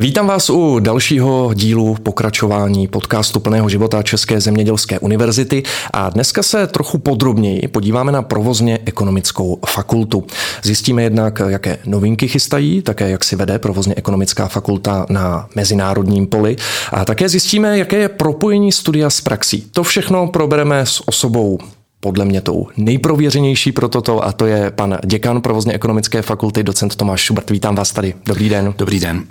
Vítám vás u dalšího dílu pokračování podcastu plného života České zemědělské univerzity a dneska se trochu podrobněji podíváme na provozně ekonomickou fakultu. Zjistíme jednak, jaké novinky chystají, také jak si vede provozně ekonomická fakulta na mezinárodním poli a také zjistíme, jaké je propojení studia s praxí. To všechno probereme s osobou podle mě tou nejprověřenější pro toto a to je pan děkan provozně ekonomické fakulty, docent Tomáš Šubert. Vítám vás tady. Dobrý den. Dobrý den.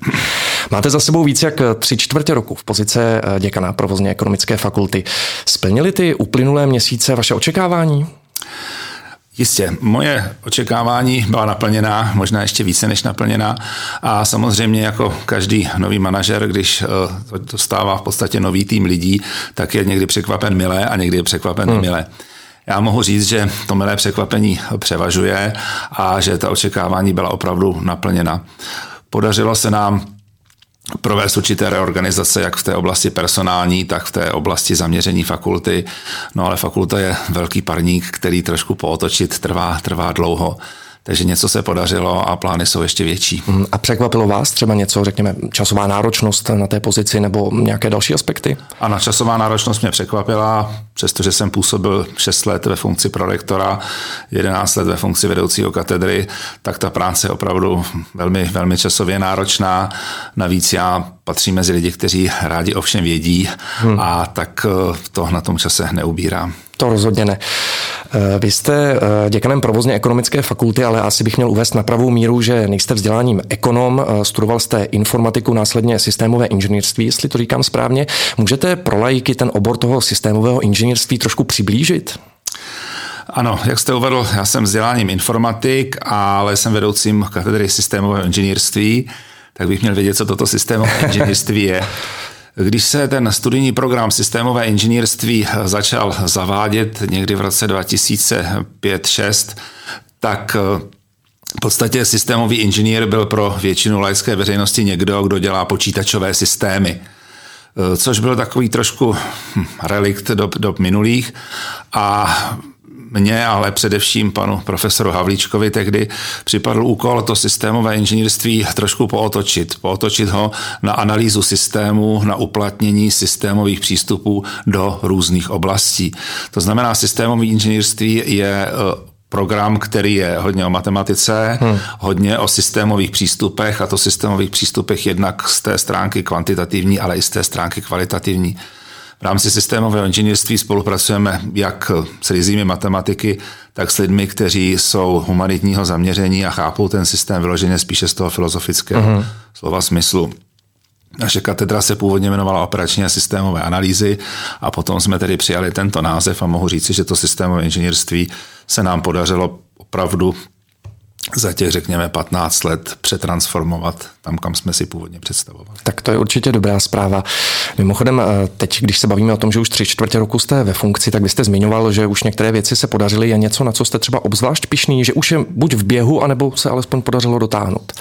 Máte za sebou víc jak tři čtvrtě roku v pozice eh, děkana provozně ekonomické fakulty. Splnili ty uplynulé měsíce vaše očekávání? Jistě, moje očekávání byla naplněná, možná ještě více než naplněná a samozřejmě jako každý nový manažer, když eh, dostává v podstatě nový tým lidí, tak je někdy překvapen milé a někdy je překvapen hmm. milé. Já mohu říct, že to milé překvapení převažuje a že ta očekávání byla opravdu naplněna. Podařilo se nám provést určité reorganizace, jak v té oblasti personální, tak v té oblasti zaměření fakulty. No ale fakulta je velký parník, který trošku pootočit trvá, trvá dlouho. Takže něco se podařilo a plány jsou ještě větší. Mhm. A překvapilo vás třeba něco, řekněme, časová náročnost na té pozici nebo nějaké další aspekty? Ano, časová náročnost mě překvapila, přestože jsem působil 6 let ve funkci prorektora, 11 let ve funkci vedoucího katedry, tak ta práce je opravdu velmi, velmi časově náročná. Navíc já patřím mezi lidi, kteří rádi ovšem vědí hmm. a tak eh, to na tom čase neubírám. To rozhodně ne. Eh, vy jste eh, děkanem provozně ekonomické fakulty, ale asi bych měl uvést na pravou míru, že nejste vzděláním ekonom, eh, studoval jste informatiku, následně systémové inženýrství, jestli to říkám správně. Můžete pro lajky ten obor toho systémového inženýrství trošku přiblížit? Ano, jak jste uvedl, já jsem vzděláním informatik, ale jsem vedoucím katedry systémového inženýrství, tak bych měl vědět, co toto systémové inženýrství je. Když se ten studijní program systémové inženýrství začal zavádět někdy v roce 2005-6, tak eh, v podstatě systémový inženýr byl pro většinu laické veřejnosti někdo, kdo dělá počítačové systémy. Eh, což byl takový trošku hm, relikt do dob minulých. A mně, ale především panu profesoru Havlíčkovi tehdy připadl úkol to systémové inženýrství trošku pootočit. Pootočit ho na analýzu systému, na uplatnění systémových přístupů do různých oblastí. To znamená, systémové inženýrství je e, program, který je hodně o matematice, hmm. hodně o systémových přístupech a to systémových přístupech jednak z té stránky kvantitativní, ale i z té stránky kvalitativní. V rámci systémového inženýrství spolupracujeme jak s rizími matematiky, tak s lidmi, kteří jsou humanitního zaměření a chápou ten systém vyloženě spíše z toho filozofického uh-huh. slova smyslu. Naše katedra se původně jmenovala operační a systémové analýzy a potom jsme tedy přijali tento název a mohu říci, že to systémové inženýrství se nám podařilo opravdu za těch, řekněme, 15 let přetransformovat tam, kam jsme si původně představovali. Tak to je určitě dobrá zpráva. Mimochodem, eh, teď, když se bavíme o tom, že už tři čtvrtě roku jste ve funkci, tak byste zmiňoval, že už některé věci se podařily. Je něco, na co jste třeba obzvlášť pišný, že už je buď v běhu, anebo se alespoň podařilo dotáhnout?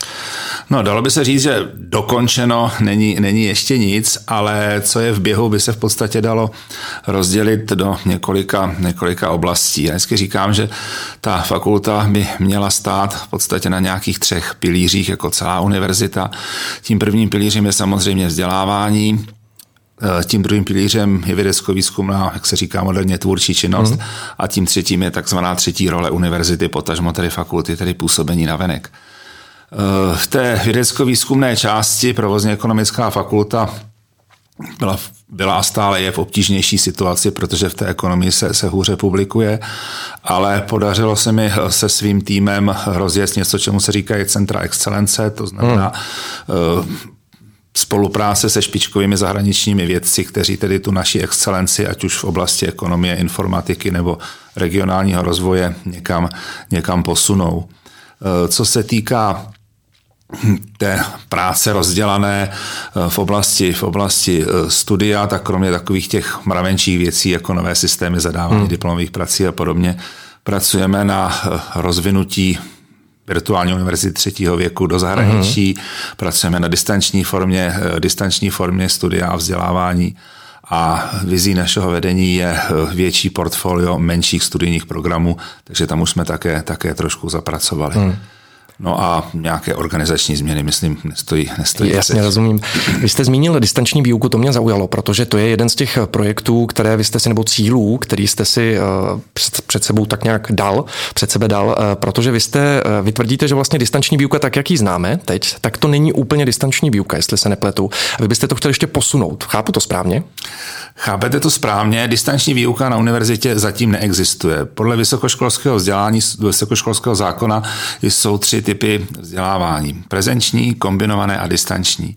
No, dalo by se říct, že dokončeno není, není ještě nic, ale co je v běhu, by se v podstatě dalo rozdělit do několika, několika oblastí. Já vždycky říkám, že ta fakulta by měla stát v podstatě na nějakých třech pilířích, jako celá univerzita. Tím prvním pilířem je samozřejmě vzdělávání, eh, tím druhým pilířem je vědecko-výzkumná, jak se říká moderně, tvůrčí činnost mm. a tím třetím je takzvaná třetí role univerzity, potažmo tedy fakulty, tedy působení na venek. Eh, v té vědecko-výzkumné části provozně ekonomická fakulta byla, byla a stále je v obtížnější situaci, protože v té ekonomii se, se hůře publikuje, ale podařilo se mi se svým týmem rozjet něco, čemu se říká centra excelence, to znamená hmm. spolupráce se špičkovými zahraničními vědci, kteří tedy tu naši excelenci, ať už v oblasti ekonomie, informatiky nebo regionálního rozvoje, někam, někam posunou. Eh, co se týká té práce rozdělané eh, v oblasti, v oblasti eh, studia, tak kromě takových těch mravenčích věcí, jako nové systémy zadávání hmm. diplomových prací a podobně, pracujeme na eh, rozvinutí virtuální univerzity třetího věku do zahraničí, hmm. pracujeme na distanční formě, distanční formě studia a vzdělávání a vizí našeho vedení je větší portfolio menších studijních programů, takže tam už jsme také, také trošku zapracovali. Hmm. No a nějaké organizační změny, myslím, nestojí. nestojí Jasně, rozumím. Vy jste zmínil distanční výuku, to mě zaujalo, protože to je jeden z těch projektů, které vy jste si, nebo cílů, který jste si před sebou tak nějak dal, před sebe dal, protože vy jste, vy tvrdíte, že vlastně distanční výuka, tak jak ji známe teď, tak to není úplně distanční výuka, jestli se nepletu. Vy byste to chtěli ještě posunout. Chápu to správně? Chápete to správně, distanční výuka na univerzitě zatím neexistuje. Podle vysokoškolského vzdělání, vysokoškolského zákona jsou tři typy vzdělávání. Prezenční, kombinované a distanční. E,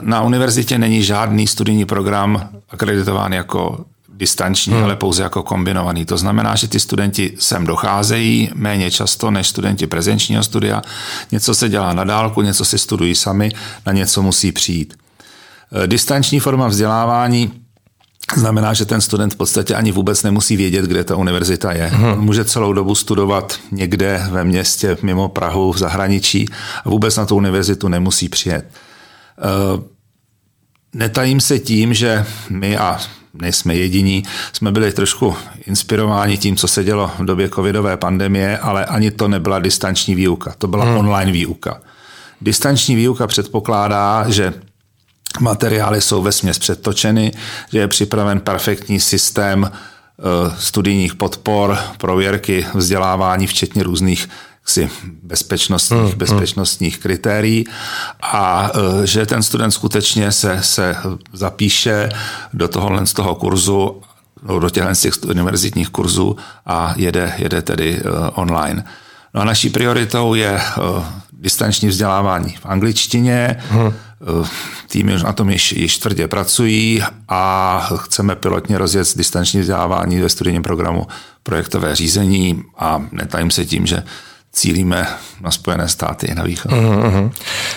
na univerzitě není žádný studijní program akreditován jako distanční, hmm. ale pouze jako kombinovaný. To znamená, že ty studenti sem docházejí méně často než studenti prezenčního studia. Něco se dělá na dálku, něco si studují sami, na něco musí přijít. E, distanční forma vzdělávání Znamená, že ten student v podstatě ani vůbec nemusí vědět, kde ta univerzita je. Hmm. On může celou dobu studovat někde ve městě, mimo Prahu, v zahraničí a vůbec na tu univerzitu nemusí přijet. Eh, netajím se tím, že my a nejsme jediní, jsme byli trošku inspirováni tím, co se dělo v době covidové pandemie, ale ani to nebyla distanční výuka, to byla hmm. online výuka. Distanční výuka předpokládá, že materiály jsou ve směs předtočeny, že je připraven perfektní systém eh, studijních podpor, prověrky, vzdělávání, včetně různých si bezpečnostních, hmm, hmm. bezpečnostních kritérií a eh, že ten student skutečně se, se zapíše do tohohle z toho kurzu, no, do těchto z těch univerzitních kurzů a jede, jede tedy eh, online. No a naší prioritou je distanční vzdělávání v angličtině. Hmm. Týmy na tom již, již tvrdě pracují a chceme pilotně rozjet distanční vzdělávání ve studijním programu projektové řízení a netajím se tím, že cílíme na Spojené státy na východ. Mm-hmm.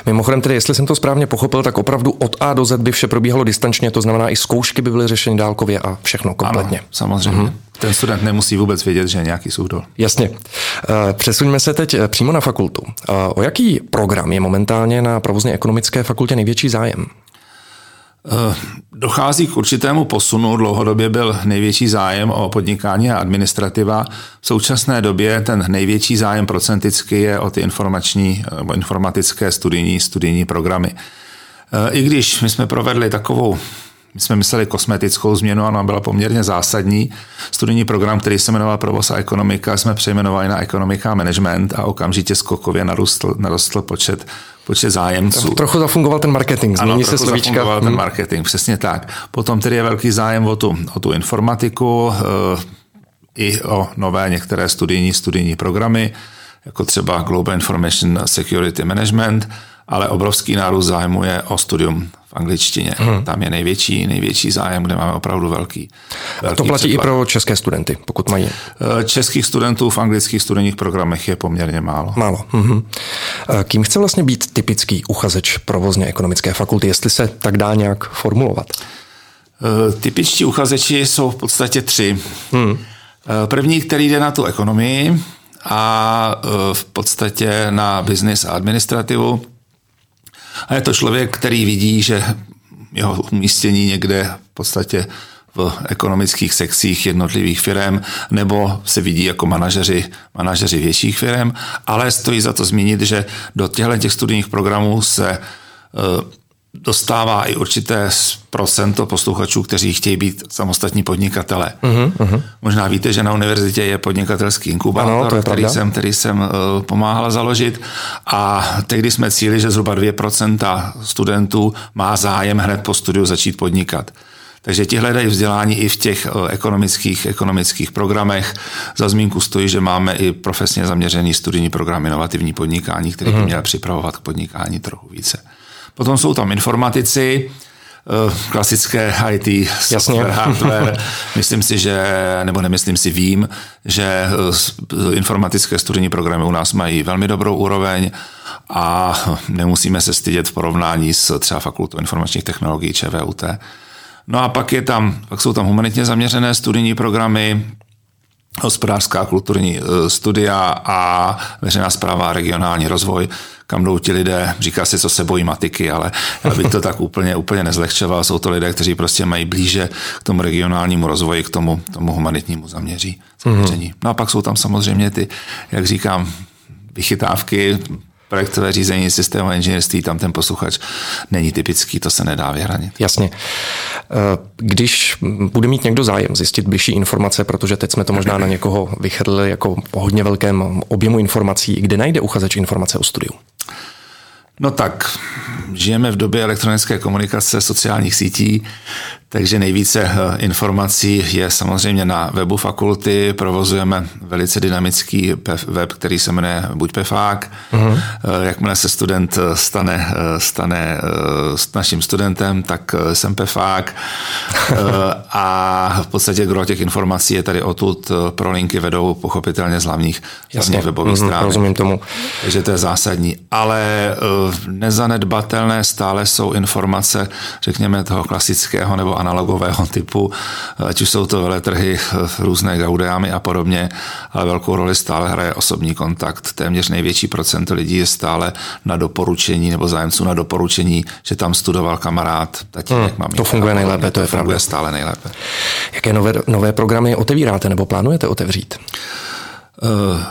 Mimochodem tedy, jestli jsem to správně pochopil, tak opravdu od A do Z by vše probíhalo distančně, to znamená i zkoušky by byly řešeny dálkově a všechno kompletně. Ano, samozřejmě. Mm-hmm. Ten student nemusí vůbec vědět, že je nějaký soudol. Jasně. Eh, přesuňme se teď eh, přímo na fakultu. Eh, o jaký program je momentálně na provozně ekonomické fakultě největší zájem? Eh, dochází k určitému posunu. Dlouhodobě byl největší zájem o podnikání a administrativa. V současné době ten největší zájem procenticky je o ty informační nebo informatické studijní, studijní programy. Eh, I když my jsme provedli takovou my jsme mysleli kosmetickou změnu, ona byla poměrně zásadní. Studijní program, který se jmenoval Provoz a ekonomika, jsme přejmenovali na ekonomika a management a okamžitě skokově narostl, narostl počet počet zájemců. Trochu zafungoval ten marketing, změní ano, se slovíčka. zafungoval ten hmm. marketing, přesně tak. Potom tedy je velký zájem o tu, o tu informatiku, e, i o nové některé studijní, studijní programy, jako třeba Global Information Security Management, ale obrovský nárůst zájmu je o studium v angličtině. Hmm. Tam je největší, největší zájem, kde máme opravdu velký. velký to platí předplat. i pro české studenty, pokud mají. Eh, českých studentů v anglických studijních programech je poměrně málo. Málo. Hmm. Kým chce vlastně být typický uchazeč provozně ekonomické fakulty, jestli se tak dá nějak formulovat? Eh, typičtí uchazeči jsou v podstatě tři. Hmm. První, který jde na tu ekonomii a v podstatě na business a administrativu. A je to člověk, který vidí, že jeho umístění někde v podstatě v ekonomických sekcích jednotlivých firm, nebo se vidí jako manažeři, manažeři větších firm, ale stojí za to zmínit, že do těchto těch studijních programů se eh, dostává i určité procento posluchačů, kteří chtějí být samostatní podnikatele. Uh-huh, uh-huh. Možná víte, že na univerzitě je podnikatelský inkubátor, ano, který, jsem, který jsem uh, pomáhal založit a tehdy jsme cíli, že zhruba 2% studentů má zájem hned po studiu začít podnikat. Takže ti hledají vzdělání i v těch uh, ekonomických, ekonomických programech. Za zmínku stojí, že máme i profesně zaměřený studijní program inovativní podnikání, který by mhm. měl připravovat k podnikání trochu více. Potom jsou tam informatici, eh, klasické IT, software, hardware. Myslím si, že, nebo nemyslím si, vím, že eh, informatické studijní programy u nás mají velmi dobrou úroveň a nemusíme se stydět v porovnání s třeba fakultou informačních technologií ČVUT. No a pak, je tam, pak jsou tam humanitně zaměřené studijní programy, hospodářská kulturní eh, studia a veřejná zpráva a regionální rozvoj, kam jdou ti lidé, říká se, co se bojí matiky, ale já bych to tak úplně, úplně nezlehčoval. Jsou to lidé, kteří prostě mají blíže k tomu regionálnímu rozvoji, k tomu, tomu humanitnímu zaměří, zaměření. Mm-hmm. No a pak jsou tam samozřejmě ty, jak říkám, vychytávky, projektové řízení systému inženýrství, tam ten posluchač není typický, to se nedá vyhranit. Jasně. Eh, když bude mít někdo zájem zjistit bližší informace, protože teď jsme to možná na někoho vychrli jako po hodně velkém objemu informací, kde najde uchazeč informace o studiu? No tak, žijeme v době elektronické komunikace, sociálních sítí, takže nejvíce eh, informací je samozřejmě na webu fakulty. Provozujeme velice dynamický web, který se jmenuje Buď Pefák. Uh-huh. Jakmile se student eh, stane, stane s naším studentem, tak jsem Pefák. a v podstatě gro těch informací je tady odtud. Pro linky vedou pochopitelně z hlavních, hlavních webových uh-huh, stránek. Rozumím tomu. Takže to je zásadní. Ale nezanedbatelné stále jsou informace, řekněme, toho klasického nebo analogového typu, ať už jsou to veletrhy, různé gaudeámy a podobně, ale velkou roli stále hraje osobní kontakt. Téměř největší procento lidí je stále na doporučení nebo zájemců na doporučení, že tam studoval kamarád, tatínek, hmm, To funguje nejlépe, to je to funguje pravda. stále nejlépe. Jaké nové, nové programy otevíráte nebo plánujete otevřít?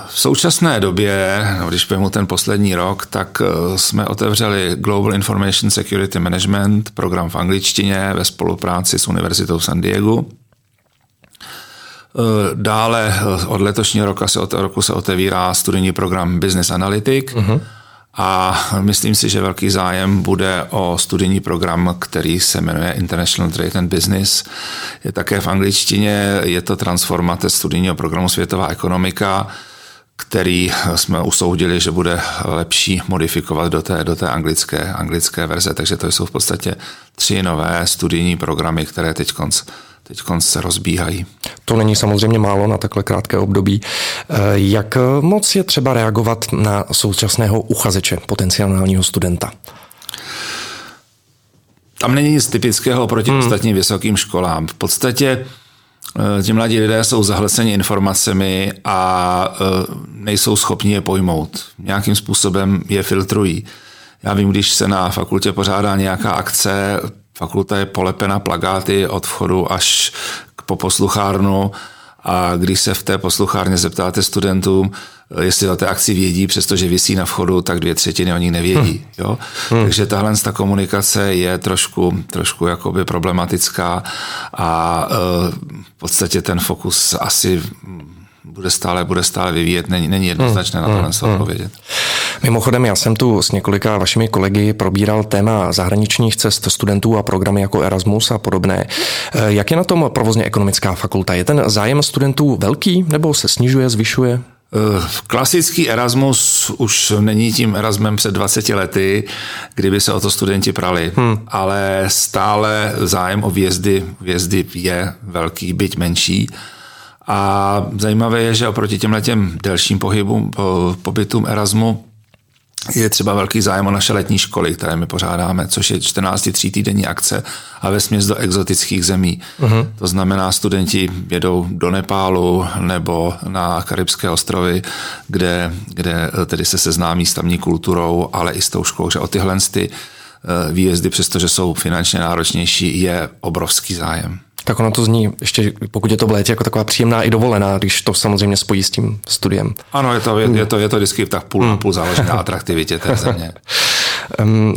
V současné době, no, když vezmu ten poslední rok, tak eh, jsme otevřeli Global Information Security Management, program v angličtině ve spolupráci s Univerzitou San Diego. Eh, dále eh, od letošního roku se, roku se otevírá studijní program Business Analytic. Uh-huh a myslím si, že velký zájem bude o studijní program, který se jmenuje International Trade and Business. Je také v angličtině, je to transformace studijního programu Světová ekonomika, který jsme usoudili, že bude lepší modifikovat do té, do té anglické, anglické verze. Takže to jsou v podstatě tři nové studijní programy, které teď konc teď se rozbíhají. To není samozřejmě málo na takhle krátké období. Eh, jak moc je třeba reagovat na současného uchazeče, potenciálního studenta? Tam není nic typického proti hmm. ostatním vysokým školám. V podstatě eh, ti mladí lidé jsou zahlceni informacemi a eh, nejsou schopni je pojmout. Nějakým způsobem je filtrují. Já vím, když se na fakultě pořádá nějaká akce, Fakulta je polepena plagáty od vchodu až po posluchárnu a když se v té posluchárně zeptáte studentům, jestli o té akci vědí, přestože vysí na vchodu, tak dvě třetiny o ní nevědí. Hmm. Jo? Hmm. Takže tahle ta komunikace je trošku, trošku jakoby problematická a e, v podstatě ten fokus asi bude stále, bude stále vyvíjet, není, není jednoznačné hmm. na tohle hmm. odpovědět. Mimochodem, já jsem tu s několika vašimi kolegy probíral téma zahraničních cest studentů a programy jako Erasmus a podobné. Eh, jak je na tom provozně ekonomická fakulta? Je ten zájem studentů velký nebo se snižuje, zvyšuje? Eh, klasický Erasmus už není tím Erasmem před 20 lety, kdyby se o to studenti prali, hmm. ale stále zájem o výjezdy, výjezdy je velký, byť menší. A zajímavé je, že oproti těmhle těm delším pohybům, pobytům Erasmu, je třeba velký zájem o naše letní školy, které my pořádáme, což je 14 tří týdenní akce a ve směs do exotických zemí. Uh-huh. To znamená, studenti jedou do Nepálu nebo na Karibské ostrovy, kde, kde tedy se seznámí s tamní kulturou, ale i s tou školou, že o tyhle ty eh, výjezdy, přestože jsou finančně náročnější, je obrovský zájem tak ono to zní, ještě pokud je to v létě, jako taková příjemná i dovolená, když to samozřejmě spojí s tím studiem. Ano, je to, je, je to, je to vždycky tak půl hmm. půl záleží na atraktivitě té země.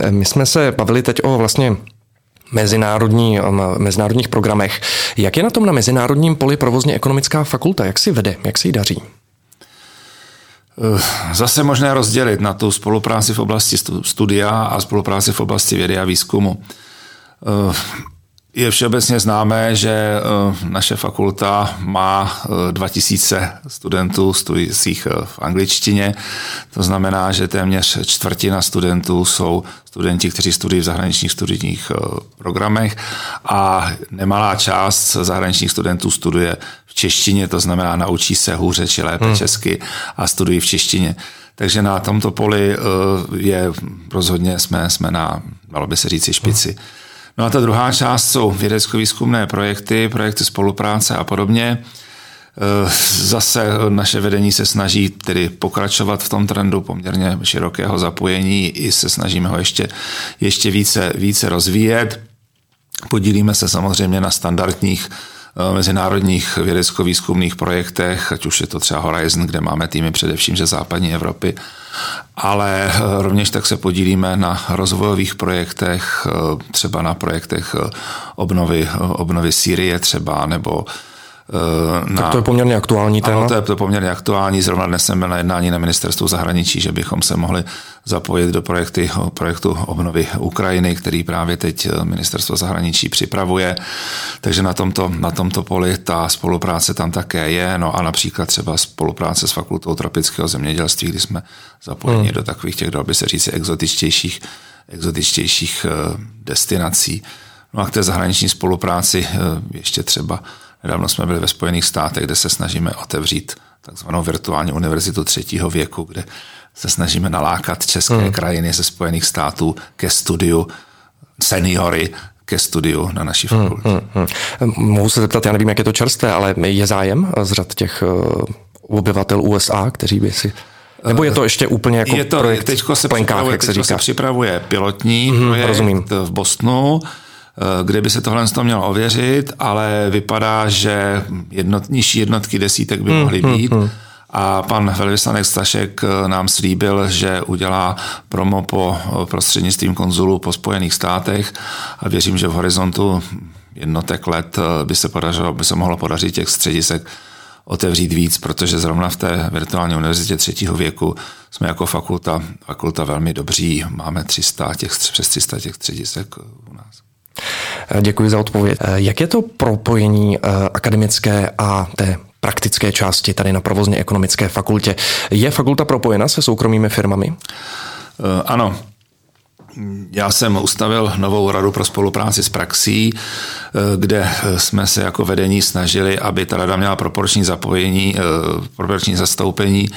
My jsme se bavili teď o vlastně mezinárodní, mezinárodních programech. Jak je na tom na mezinárodním poli provozně ekonomická fakulta? Jak si vede? Jak si ji daří? Eh, zase možné rozdělit na tu spolupráci v oblasti studia a spolupráci v oblasti vědy a výzkumu. Je všeobecně známé, že eh, naše fakulta má 2000 eh, studentů studujících eh, v angličtině. To znamená, že téměř čtvrtina studentů jsou studenti, kteří studují v zahraničních studijních programech a nemalá část zahraničních studentů studuje v češtině, to znamená naučí se hůře či lépe hmm. česky a studují v češtině. Takže na tomto poli je rozhodně jsme, jsme na, dalo by se říci, špici. Hmm. No a ta druhá část jsou vědecko-výzkumné projekty, projekty spolupráce a podobně. E, zase naše vedení se snaží tedy pokračovat v tom trendu poměrně širokého zapojení i se snažíme ho ještě, ještě více, více rozvíjet. Podílíme se samozřejmě na standardních mezinárodních vědecko-výzkumných projektech, ať už je to třeba Horizon, kde máme týmy především ze západní Evropy, ale rovněž tak se podílíme na rozvojových projektech, třeba na projektech obnovy, obnovy Sýrie třeba, nebo na, tak to je poměrně aktuální téma. Ano, to je to poměrně aktuální. Zrovna dnes jsem byl na jednání na ministerstvu zahraničí, že bychom se mohli zapojit do projekty, projektu obnovy Ukrajiny, který právě teď ministerstvo zahraničí připravuje. Takže na tomto, na tomto poli ta spolupráce tam také je. No a například třeba spolupráce s fakultou tropického zemědělství, kdy jsme zapojeni hmm. do takových těch, dal by se říct, exotičtějších, exotičtějších eh, destinací. No a k té zahraniční spolupráci eh, ještě třeba Nedávno jsme byli ve Spojených státech, kde se snažíme otevřít takzvanou virtuální univerzitu třetího věku, kde se snažíme nalákat české hmm. krajiny ze Spojených států ke studiu seniory, ke studiu na naší hmm, fakultě. Hmm, hmm, hmm. Mohu se zeptat, já nevím, jak je to čerstvé, ale je zájem z řad těch eh, obyvatel USA, kteří by si nebo je to ještě úplně jako je to, projekt teďko se, plenkách, připravuje, jak se říká? se připravuje pilotní mm, projekt rozumím. v Bostonu, kde by se tohle mělo ověřit, ale vypadá, že jednot, nižší jednotky desítek by hmm, mohly hmm, být. Hmm. A pan velvyslanec Stašek eh, nám slíbil, že udělá promo po eh, prostřednictvím konzulu po Spojených státech a věřím, že v horizontu jednotek let by se, podařilo, by se mohlo podařit těch středisek otevřít víc, protože zrovna v té virtuální univerzitě třetího věku jsme jako fakulta, fakulta velmi dobří. Máme 300 těch, přes 300 těch středisek u nás. Děkuji za odpověď. Jak je to propojení eh, akademické a té praktické části tady na provozně ekonomické fakultě? Je fakulta propojena se soukromými firmami? Eh, ano, já jsem ustavil novou radu pro spolupráci s praxí, eh, kde jsme se jako vedení snažili, aby ta rada měla proporční zapojení, proporční zastoupení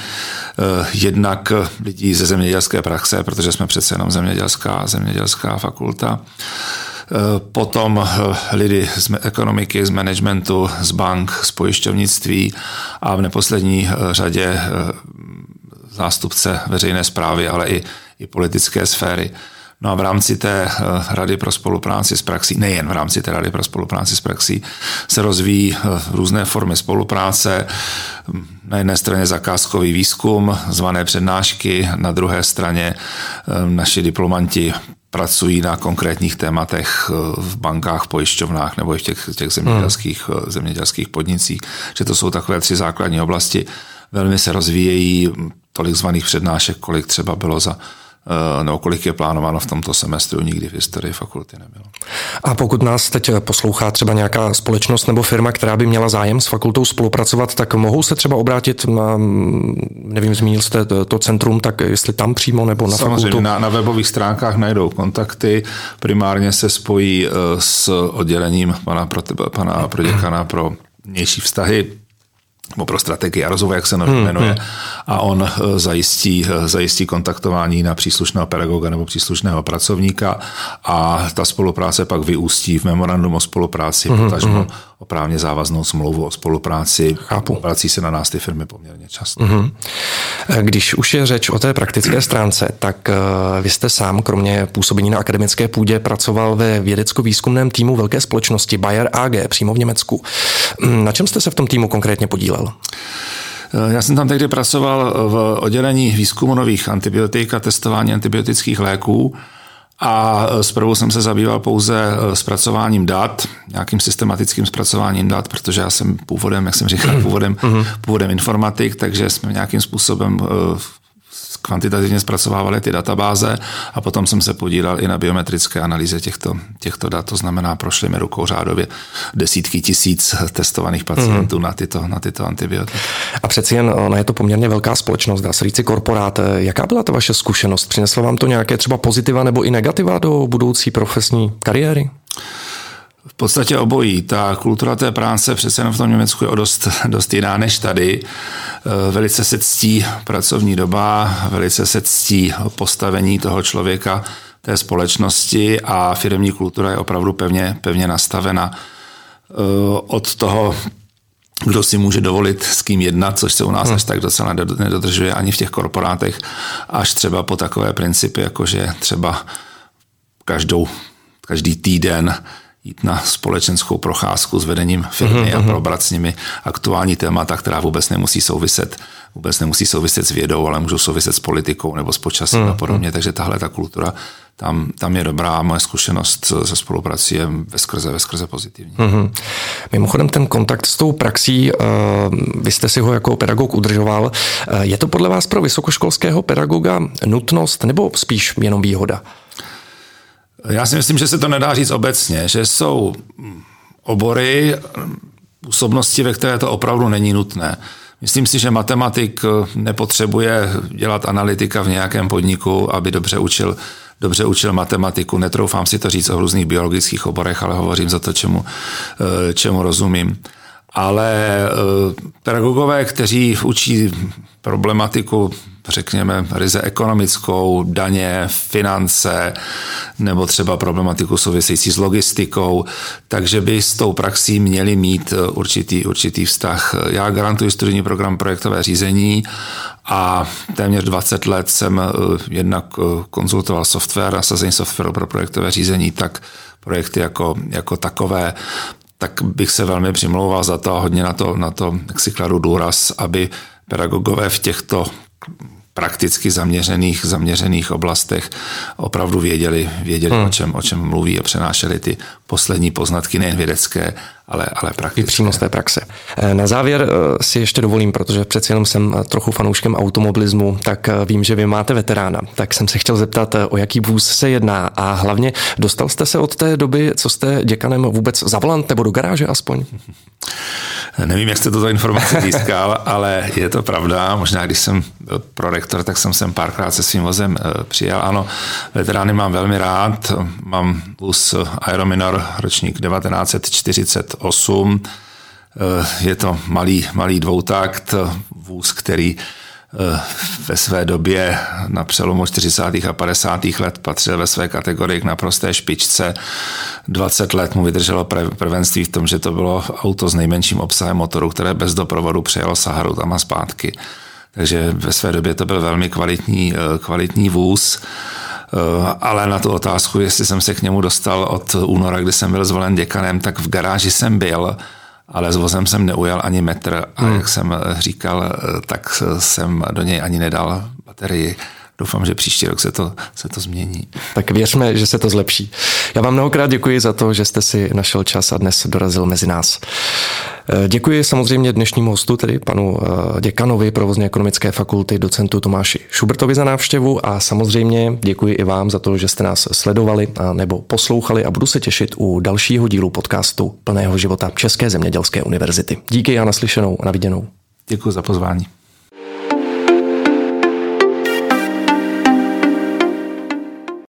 jednak lidí ze zemědělské praxe, protože jsme přece jenom zemědělská, zemědělská fakulta Eh, potom eh, lidi z ekonomiky, z managementu, z bank, z pojišťovnictví a v neposlední eh, řadě zástupce veřejné zprávy, ale i, i politické sféry. No a v rámci té Rady pro spolupráci s praxí, nejen v rámci té Rady pro spolupráci s praxí, se rozvíjí různé formy spolupráce. Na jedné straně zakázkový výzkum, zvané přednášky, na druhé straně naši diplomanti pracují na konkrétních tématech eh, v bankách, pojišťovnách nebo i v těch, těch zemědělských, hmm. zemědělských podnicích, že to jsou takové tři základní oblasti. Velmi se rozvíjejí tolik zvaných přednášek, kolik třeba bylo za Eh, nebo kolik je plánováno v tomto semestru, nikdy v historii fakulty nebylo. A pokud nás teď poslouchá třeba nějaká společnost nebo firma, která by měla zájem s fakultou spolupracovat, tak mohou se třeba obrátit na, nevím, zmínil jste to centrum, tak jestli tam přímo nebo na Samozřejmě, fakultu? Na, na webových stránkách najdou kontakty, primárně se spojí eh, s oddělením pana, pana proděkana pro vnější vztahy nebo pro strategii a rozvoj, jak se hmm, jmenuje, hmm. a on eh, zajistí, eh, zajistí kontaktování na příslušného pedagoga nebo příslušného pracovníka a ta spolupráce pak vyústí v memorandum o spolupráci, hmm. potažmo hmm. O právně závaznou smlouvu o spolupráci. Chápu. Vrací se na nás ty firmy poměrně často. Hmm. Když už je řeč o té praktické stránce, tak vy jste sám, kromě působení na akademické půdě, pracoval ve vědecko-výzkumném týmu velké společnosti Bayer AG přímo v Německu. Hm, na čem jste se v tom týmu konkrétně podílel? podílel? Eh, já jsem tam tehdy pracoval v oddělení výzkumu nových antibiotik a testování antibiotických léků. A eh, zprvu jsem se zabýval pouze eh, zpracováním dat, nějakým systematickým zpracováním dat, protože já jsem původem, jak jsem říkal, původem, mhm. původem informatik, takže jsme nějakým způsobem kvantitativně zpracovávali ty databáze a potom jsem se podílel i na biometrické analýze těchto, těchto dat. To znamená, prošli mi rukou řádově desítky tisíc testovaných pacientů mm. na, tyto, na tyto antibiotika. A přeci jen ona je to poměrně velká společnost, dá se říci korporát. Jaká byla ta vaše zkušenost? Přineslo vám to nějaké třeba pozitiva nebo i negativa do budoucí profesní kariéry? V podstatě obojí. Ta kultura té práce přece jenom v tom Německu je o dost, dost jiná než tady. Eh, velice se ctí pracovní doba, velice se ctí postavení toho člověka té společnosti a firmní kultura je opravdu pevně, pevně nastavena. Eh, od toho kdo si může dovolit s kým jednat, což se u nás hmm. až tak docela nedodržuje ani v těch korporátech, až třeba po takové principy, jako že třeba každou, každý týden jít na společenskou procházku s vedením firmy mm-hmm. a probrat s nimi aktuální témata, která vůbec nemusí souviset, vůbec nemusí souviset s vědou, ale můžou souviset s politikou nebo s počasím mm-hmm. a podobně. Takže tahle ta kultura tam, tam je dobrá. Moje zkušenost se spoluprací je ve skrze, ve skrze pozitivní. Mm-hmm. Mimochodem ten kontakt s tou praxí, uh, vy jste si ho jako pedagog udržoval. Uh, je to podle vás pro vysokoškolského pedagoga nutnost nebo spíš jenom výhoda? Já si myslím, že se to nedá říct obecně, že jsou obory, působnosti, ve které to opravdu není nutné. Myslím si, že matematik nepotřebuje dělat analytika v nějakém podniku, aby dobře učil dobře učil matematiku. Netroufám si to říct o různých biologických oborech, ale hovořím za to, čemu, eh, čemu rozumím. Ale eh, pedagogové, kteří učí problematiku řekněme, ryze ekonomickou, daně, finance nebo třeba problematiku související s logistikou, takže by s tou praxí měli mít eh, určitý, určitý vztah. Já garantuji studijní program projektové řízení a téměř 20 let jsem eh, jednak konzultoval software, nasazení softwaru pro projektové řízení, tak projekty jako, jako takové tak bych se velmi přimlouval za to a hodně na to, na to jak si kladu důraz, aby pedagogové v těchto prakticky zaměřených, zaměřených oblastech opravdu věděli, věděli hmm. o, čem, o čem mluví a přenášeli ty poslední poznatky nejen vědecké, ale, ale praktické. I přímo z té praxe. Eh, na závěr eh, si ještě dovolím, protože přeci jenom jsem eh, trochu fanouškem automobilismu, tak vím, že vy máte veterána. Tak jsem se chtěl zeptat, o jaký vůz se jedná a hlavně dostal jste se od té doby, co jste děkanem vůbec za volant nebo do garáže aspoň? Nevím, jak jste tuto informaci získal, ale je to pravda. Možná, když jsem byl prorektor, tak jsem sem párkrát se svým vozem přijel. Ano, veterány mám velmi rád. Mám vůz Aerominor ročník 1940 8. Eh, je to malý, malý dvoutakt, vůz, který eh, ve své době na přelomu 40. a 50. let patřil ve své kategorii k naprosté špičce. 20 let mu vydrželo prvenství v tom, že to bylo auto s nejmenším obsahem motoru, které bez doprovodu přejelo Saharu tam a zpátky. Takže ve své době to byl velmi kvalitní, eh, kvalitní vůz. Eh, ale na tu otázku, jestli jsem se k němu dostal od února, kdy jsem byl zvolen děkanem, tak v garáži jsem byl, ale s vozem jsem neujel ani metr a hmm. jak jsem říkal, eh, tak jsem do něj ani nedal baterii doufám, že příští rok se to, se to změní. Tak věřme, že se to zlepší. Já vám mnohokrát děkuji za to, že jste si našel čas a dnes dorazil mezi nás. Eh, děkuji samozřejmě dnešnímu hostu, tedy panu eh, děkanovi provozně ekonomické fakulty, docentu Tomáši Šubertovi za návštěvu a samozřejmě děkuji i vám za to, že jste nás sledovali a nebo poslouchali a budu se těšit u dalšího dílu podcastu Plného života České zemědělské univerzity. Díky a naslyšenou a na viděnou. Děkuji za pozvání.